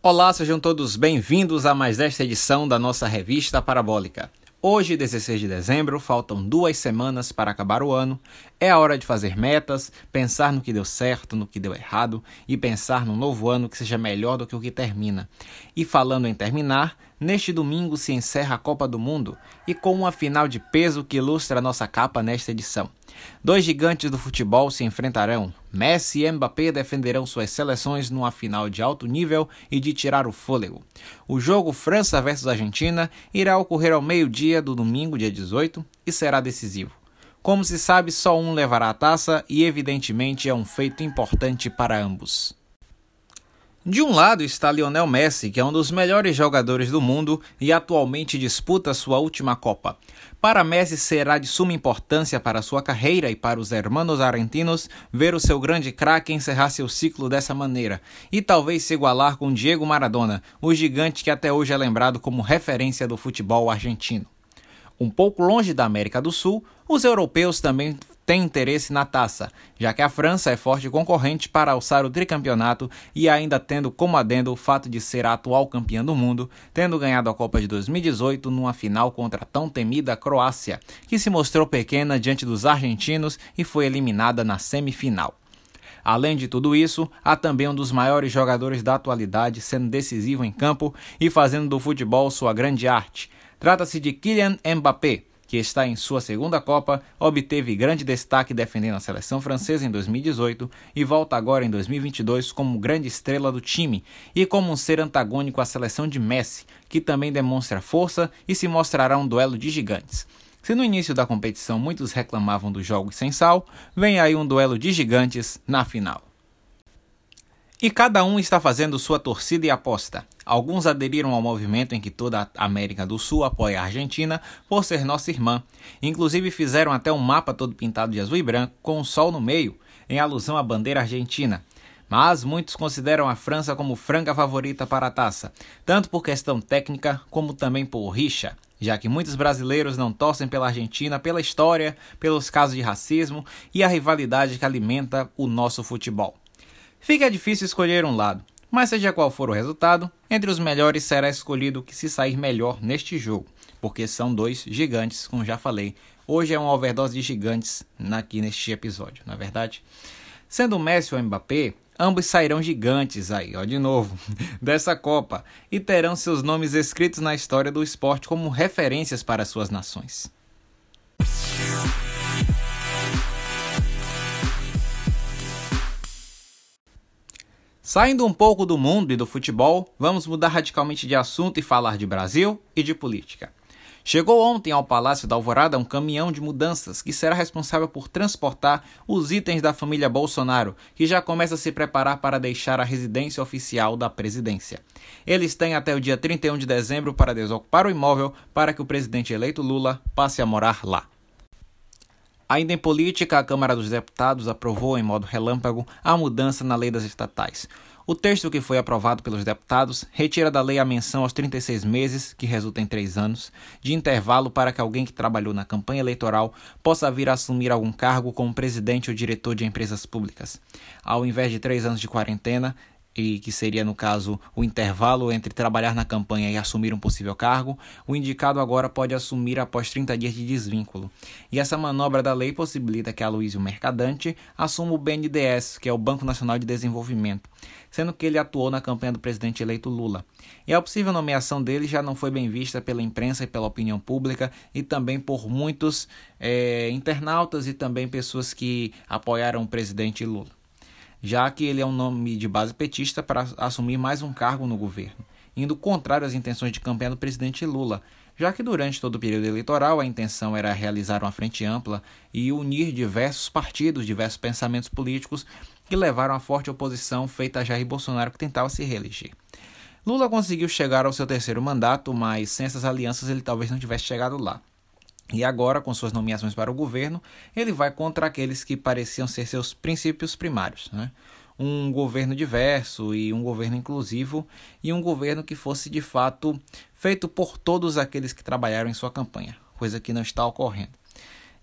Olá, sejam todos bem-vindos a mais esta edição da nossa revista Parabólica. Hoje, 16 de dezembro, faltam duas semanas para acabar o ano. É a hora de fazer metas, pensar no que deu certo, no que deu errado e pensar num novo ano que seja melhor do que o que termina. E falando em terminar, neste domingo se encerra a Copa do Mundo e com uma final de peso que ilustra a nossa capa nesta edição. Dois gigantes do futebol se enfrentarão. Messi e Mbappé defenderão suas seleções numa final de alto nível e de tirar o fôlego. O jogo França versus Argentina irá ocorrer ao meio-dia do domingo, dia 18, e será decisivo. Como se sabe, só um levará a taça e, evidentemente, é um feito importante para ambos. De um lado está Lionel Messi, que é um dos melhores jogadores do mundo e atualmente disputa sua última Copa. Para Messi será de suma importância para sua carreira e para os hermanos argentinos ver o seu grande craque encerrar seu ciclo dessa maneira e talvez se igualar com Diego Maradona, o gigante que até hoje é lembrado como referência do futebol argentino. Um pouco longe da América do Sul, os europeus também têm interesse na taça, já que a França é forte concorrente para alçar o tricampeonato e ainda tendo como adendo o fato de ser a atual campeã do mundo, tendo ganhado a Copa de 2018 numa final contra a tão temida Croácia, que se mostrou pequena diante dos argentinos e foi eliminada na semifinal. Além de tudo isso, há também um dos maiores jogadores da atualidade sendo decisivo em campo e fazendo do futebol sua grande arte, Trata-se de Kylian Mbappé, que está em sua segunda Copa, obteve grande destaque defendendo a seleção francesa em 2018 e volta agora em 2022 como grande estrela do time e como um ser antagônico à seleção de Messi, que também demonstra força e se mostrará um duelo de gigantes. Se no início da competição muitos reclamavam dos jogos sem sal, vem aí um duelo de gigantes na final. E cada um está fazendo sua torcida e aposta. Alguns aderiram ao movimento em que toda a América do Sul apoia a Argentina por ser nossa irmã. Inclusive fizeram até um mapa todo pintado de azul e branco com o sol no meio, em alusão à bandeira argentina. Mas muitos consideram a França como franca favorita para a taça, tanto por questão técnica como também por rixa, já que muitos brasileiros não torcem pela Argentina pela história, pelos casos de racismo e a rivalidade que alimenta o nosso futebol. Fica difícil escolher um lado, mas seja qual for o resultado, entre os melhores será escolhido o que se sair melhor neste jogo, porque são dois gigantes, como já falei. Hoje é uma overdose de gigantes aqui neste episódio, na é verdade. Sendo Messi ou Mbappé, ambos sairão gigantes aí, ó, de novo, dessa Copa e terão seus nomes escritos na história do esporte como referências para suas nações. Saindo um pouco do mundo e do futebol, vamos mudar radicalmente de assunto e falar de Brasil e de política. Chegou ontem ao Palácio da Alvorada um caminhão de mudanças que será responsável por transportar os itens da família Bolsonaro, que já começa a se preparar para deixar a residência oficial da presidência. Eles têm até o dia 31 de dezembro para desocupar o imóvel para que o presidente eleito Lula passe a morar lá. Ainda em política, a Câmara dos Deputados aprovou em modo relâmpago a mudança na lei das estatais. O texto que foi aprovado pelos deputados retira da lei a menção aos 36 meses, que resulta em três anos, de intervalo para que alguém que trabalhou na campanha eleitoral possa vir a assumir algum cargo como presidente ou diretor de empresas públicas. Ao invés de três anos de quarentena, e que seria, no caso, o intervalo entre trabalhar na campanha e assumir um possível cargo, o indicado agora pode assumir após 30 dias de desvínculo. E essa manobra da lei possibilita que Aloysio Mercadante assuma o BNDES, que é o Banco Nacional de Desenvolvimento, sendo que ele atuou na campanha do presidente eleito Lula. E a possível nomeação dele já não foi bem vista pela imprensa e pela opinião pública e também por muitos é, internautas e também pessoas que apoiaram o presidente Lula já que ele é um nome de base petista para assumir mais um cargo no governo, indo contrário às intenções de campanha do presidente Lula, já que durante todo o período eleitoral a intenção era realizar uma frente ampla e unir diversos partidos, diversos pensamentos políticos que levaram a forte oposição feita a Jair Bolsonaro que tentava se reeleger. Lula conseguiu chegar ao seu terceiro mandato, mas sem essas alianças ele talvez não tivesse chegado lá. E agora, com suas nomeações para o governo, ele vai contra aqueles que pareciam ser seus princípios primários. Né? Um governo diverso e um governo inclusivo, e um governo que fosse de fato feito por todos aqueles que trabalharam em sua campanha, coisa que não está ocorrendo.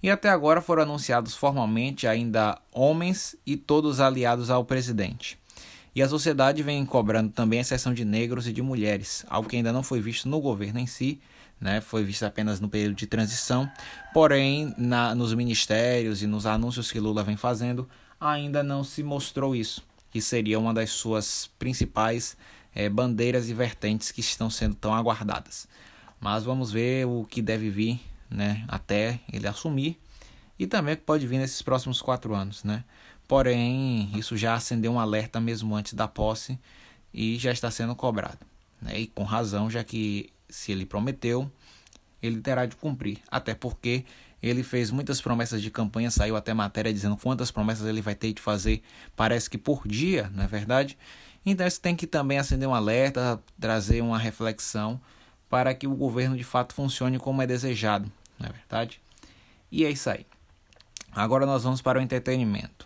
E até agora foram anunciados formalmente ainda homens e todos aliados ao presidente. E a sociedade vem cobrando também a exceção de negros e de mulheres, algo que ainda não foi visto no governo em si, né, foi visto apenas no período de transição, porém na, nos ministérios e nos anúncios que Lula vem fazendo, ainda não se mostrou isso, que seria uma das suas principais é, bandeiras e vertentes que estão sendo tão aguardadas. Mas vamos ver o que deve vir né, até ele assumir e também o que pode vir nesses próximos quatro anos. Né? Porém, isso já acendeu um alerta mesmo antes da posse e já está sendo cobrado. Né? E com razão, já que se ele prometeu, ele terá de cumprir. Até porque ele fez muitas promessas de campanha, saiu até matéria dizendo quantas promessas ele vai ter de fazer, parece que por dia, não é verdade? Então isso tem que também acender um alerta, trazer uma reflexão para que o governo de fato funcione como é desejado, não é verdade? E é isso aí. Agora nós vamos para o entretenimento.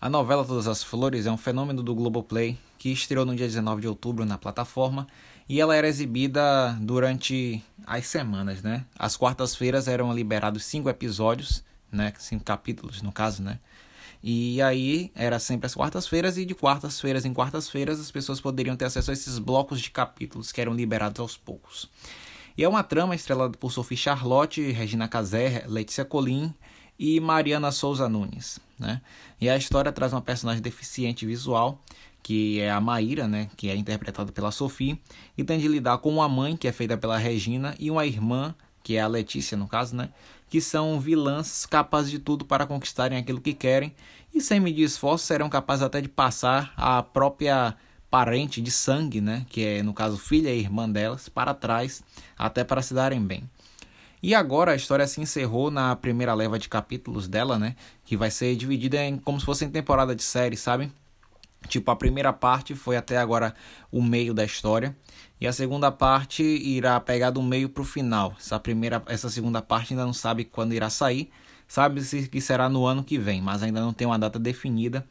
A novela Todas as Flores é um fenômeno do Globoplay que estreou no dia 19 de outubro na plataforma e ela era exibida durante as semanas, né? As quartas-feiras eram liberados cinco episódios, né? Cinco capítulos, no caso, né? E aí era sempre as quartas-feiras e de quartas-feiras em quartas-feiras as pessoas poderiam ter acesso a esses blocos de capítulos que eram liberados aos poucos. E é uma trama estrelada por Sophie Charlotte, Regina Casé, Letícia Colim e Mariana Souza Nunes, né? E a história traz uma personagem deficiente visual que é a Maíra, né, que é interpretada pela Sophie, e tem de lidar com uma mãe, que é feita pela Regina, e uma irmã, que é a Letícia, no caso, né, que são vilãs capazes de tudo para conquistarem aquilo que querem, e sem medir esforço serão capazes até de passar a própria parente de sangue, né, que é, no caso, filha e irmã delas, para trás, até para se darem bem. E agora a história se encerrou na primeira leva de capítulos dela, né? Que vai ser dividida em como se fosse em temporada de série, sabe? Tipo, a primeira parte foi até agora o meio da história. E a segunda parte irá pegar do meio para o final. Essa, primeira, essa segunda parte ainda não sabe quando irá sair. Sabe-se que será no ano que vem, mas ainda não tem uma data definida.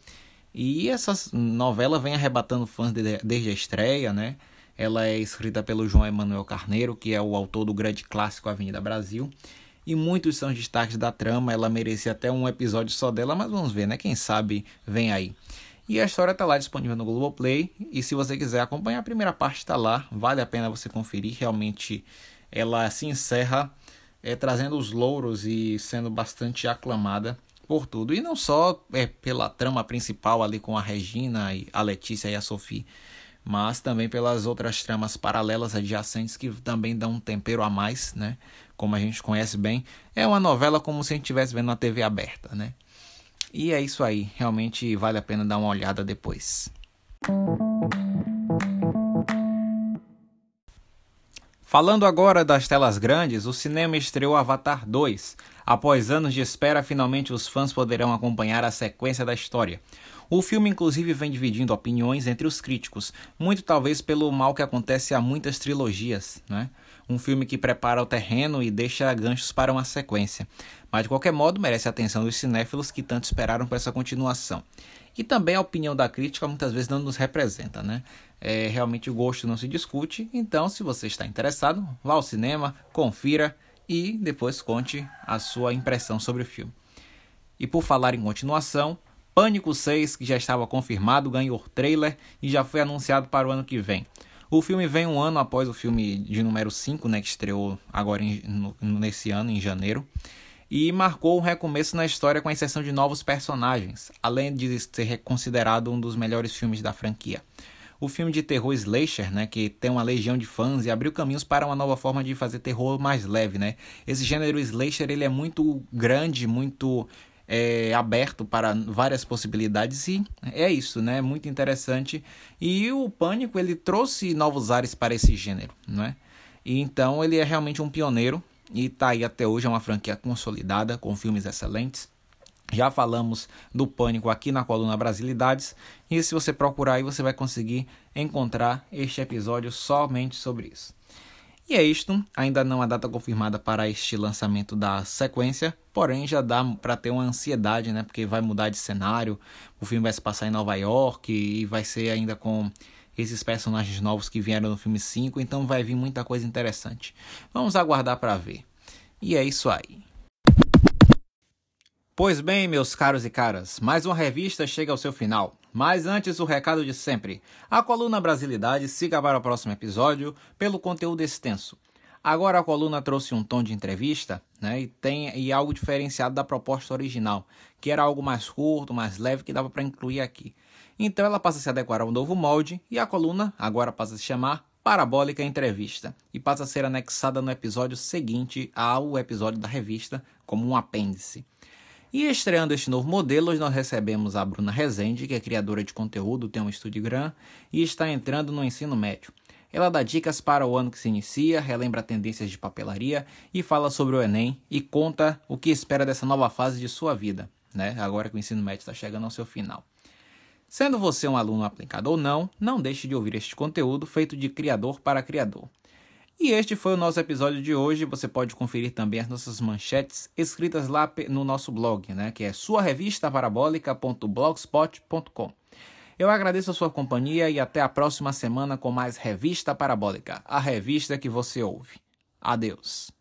E essa novela vem arrebatando fãs de, desde a estreia, né? Ela é escrita pelo João Emanuel Carneiro, que é o autor do grande clássico Avenida Brasil. E muitos são os destaques da trama. Ela merecia até um episódio só dela, mas vamos ver, né? Quem sabe vem aí. E a história está lá disponível no Globoplay. E se você quiser acompanhar, a primeira parte está lá. Vale a pena você conferir. Realmente ela se encerra é, trazendo os louros e sendo bastante aclamada por tudo. E não só é, pela trama principal ali com a Regina, e a Letícia e a Sophie, mas também pelas outras tramas paralelas adjacentes que também dão um tempero a mais, né? Como a gente conhece bem. É uma novela como se a gente estivesse vendo na TV aberta, né? E é isso aí, realmente vale a pena dar uma olhada depois. Falando agora das telas grandes, o cinema estreou Avatar 2. Após anos de espera, finalmente os fãs poderão acompanhar a sequência da história. O filme, inclusive, vem dividindo opiniões entre os críticos, muito talvez pelo mal que acontece a muitas trilogias, né? Um filme que prepara o terreno e deixa ganchos para uma sequência. Mas de qualquer modo, merece a atenção dos cinéfilos que tanto esperaram por essa continuação. E também a opinião da crítica muitas vezes não nos representa, né? É, realmente o gosto não se discute, então se você está interessado, vá ao cinema, confira e depois conte a sua impressão sobre o filme. E por falar em continuação, Pânico 6, que já estava confirmado, ganhou trailer e já foi anunciado para o ano que vem. O filme vem um ano após o filme de número 5, né, que estreou agora em, no, nesse ano, em janeiro, e marcou um recomeço na história com a inserção de novos personagens, além de ser considerado um dos melhores filmes da franquia. O filme de terror Slasher, né, que tem uma legião de fãs e abriu caminhos para uma nova forma de fazer terror mais leve, né? Esse gênero Slasher, ele é muito grande, muito é, aberto para várias possibilidades e é isso, né? Muito interessante. E o Pânico ele trouxe novos ares para esse gênero, né? E então ele é realmente um pioneiro e está aí até hoje é uma franquia consolidada com filmes excelentes. Já falamos do Pânico aqui na coluna Brasilidades e se você procurar aí você vai conseguir encontrar este episódio somente sobre isso. E é isto, ainda não há data confirmada para este lançamento da sequência, porém já dá para ter uma ansiedade, né? Porque vai mudar de cenário, o filme vai se passar em Nova York e vai ser ainda com esses personagens novos que vieram no filme 5, então vai vir muita coisa interessante. Vamos aguardar para ver. E é isso aí. Pois bem, meus caros e caras, mais uma revista chega ao seu final. Mas antes, o recado de sempre. A coluna Brasilidade siga para o próximo episódio pelo conteúdo extenso. Agora a coluna trouxe um tom de entrevista, né, e tem e algo diferenciado da proposta original, que era algo mais curto, mais leve que dava para incluir aqui. Então ela passa a se adequar ao novo molde e a coluna agora passa a se chamar Parabólica Entrevista e passa a ser anexada no episódio seguinte ao episódio da revista como um apêndice. E estreando este novo modelo, nós recebemos a Bruna Rezende, que é criadora de conteúdo, tem um estúdio Gran e está entrando no ensino médio. Ela dá dicas para o ano que se inicia, relembra tendências de papelaria e fala sobre o Enem e conta o que espera dessa nova fase de sua vida, né? Agora que o ensino médio está chegando ao seu final. Sendo você um aluno aplicado ou não, não deixe de ouvir este conteúdo feito de criador para criador. E este foi o nosso episódio de hoje. Você pode conferir também as nossas manchetes escritas lá no nosso blog, né, que é suarevistaparabólica.blogspot.com. Eu agradeço a sua companhia e até a próxima semana com mais Revista Parabólica, a revista que você ouve. Adeus.